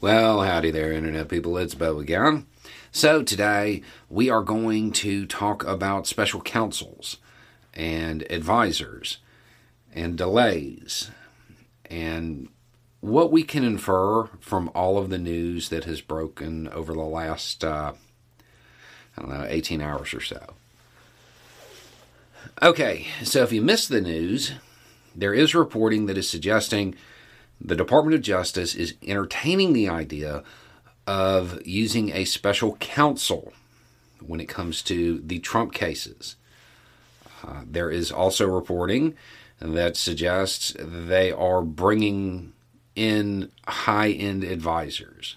Well, howdy there, Internet people. It's Beau again. So, today we are going to talk about special counsels and advisors and delays and what we can infer from all of the news that has broken over the last, uh, I don't know, 18 hours or so. Okay, so if you missed the news, there is reporting that is suggesting the Department of Justice is entertaining the idea of using a special counsel when it comes to the Trump cases. Uh, there is also reporting that suggests they are bringing in high end advisors.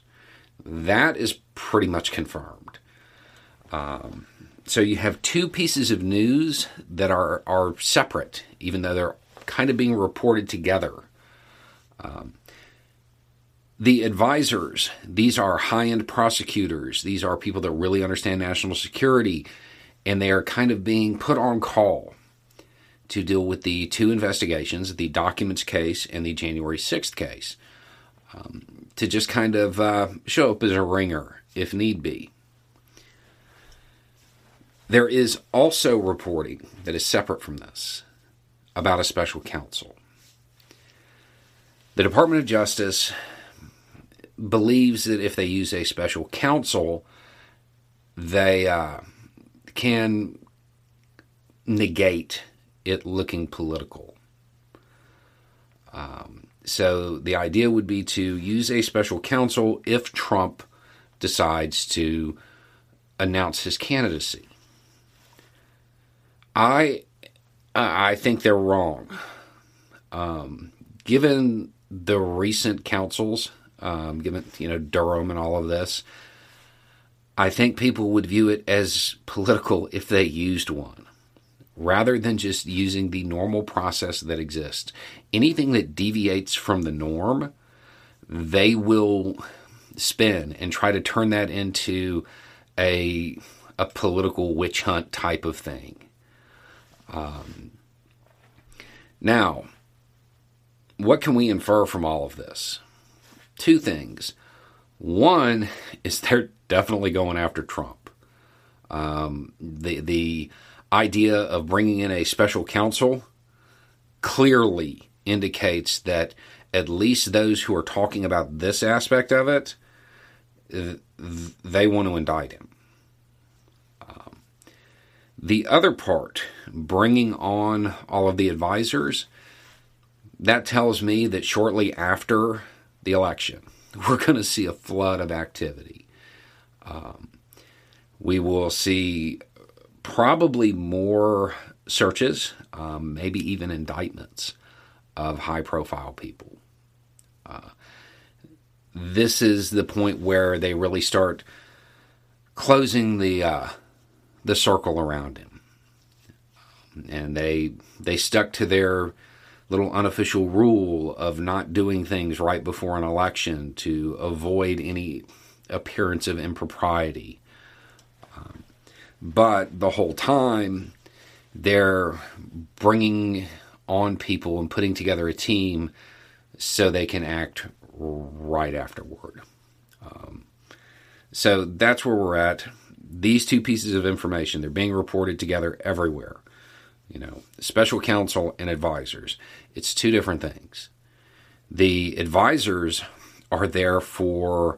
That is pretty much confirmed. Um, so you have two pieces of news that are, are separate, even though they're kind of being reported together. Um, the advisors, these are high end prosecutors. These are people that really understand national security, and they are kind of being put on call to deal with the two investigations the documents case and the January 6th case um, to just kind of uh, show up as a ringer if need be. There is also reporting that is separate from this about a special counsel. The Department of Justice believes that if they use a special counsel, they uh, can negate it looking political. Um, so the idea would be to use a special counsel if Trump decides to announce his candidacy. I I think they're wrong. Um, given the recent counsels, um, given you know Durham and all of this, I think people would view it as political if they used one, rather than just using the normal process that exists. Anything that deviates from the norm, they will spin and try to turn that into a a political witch hunt type of thing. Um, now, what can we infer from all of this? Two things. One is they're definitely going after Trump. Um, the the idea of bringing in a special counsel clearly indicates that at least those who are talking about this aspect of it, they want to indict him. Um, the other part, bringing on all of the advisors, that tells me that shortly after the election, we're going to see a flood of activity. Um, we will see probably more searches, um, maybe even indictments of high profile people. Uh, this is the point where they really start closing the uh, the circle around him, and they they stuck to their little unofficial rule of not doing things right before an election to avoid any appearance of impropriety. Um, but the whole time, they're bringing on people and putting together a team so they can act right afterward. Um, so that's where we're at. These two pieces of information, they're being reported together everywhere you know, special counsel and advisors. It's two different things. The advisors are there for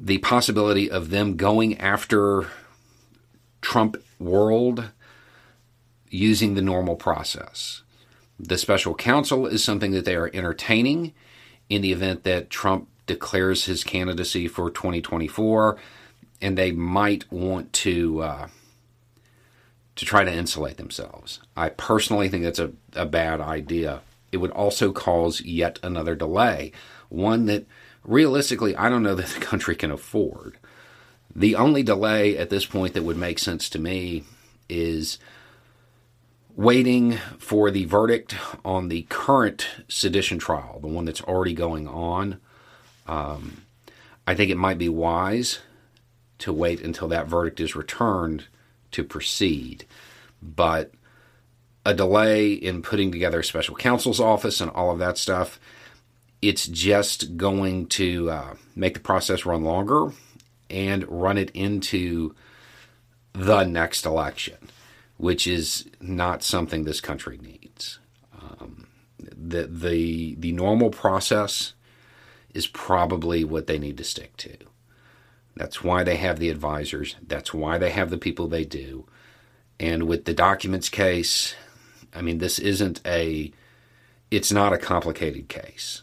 the possibility of them going after Trump world using the normal process. The special counsel is something that they are entertaining in the event that Trump declares his candidacy for 2024, and they might want to uh, to try to insulate themselves. I personally think that's a, a bad idea. It would also cause yet another delay, one that realistically, I don't know that the country can afford. The only delay at this point that would make sense to me is waiting for the verdict on the current sedition trial, the one that's already going on. Um, I think it might be wise to wait until that verdict is returned to proceed. But a delay in putting together a special counsel's office and all of that stuff, it's just going to uh, make the process run longer and run it into the next election, which is not something this country needs. Um, the the the normal process is probably what they need to stick to. That's why they have the advisors. That's why they have the people they do. And with the documents case, I mean, this isn't a, it's not a complicated case.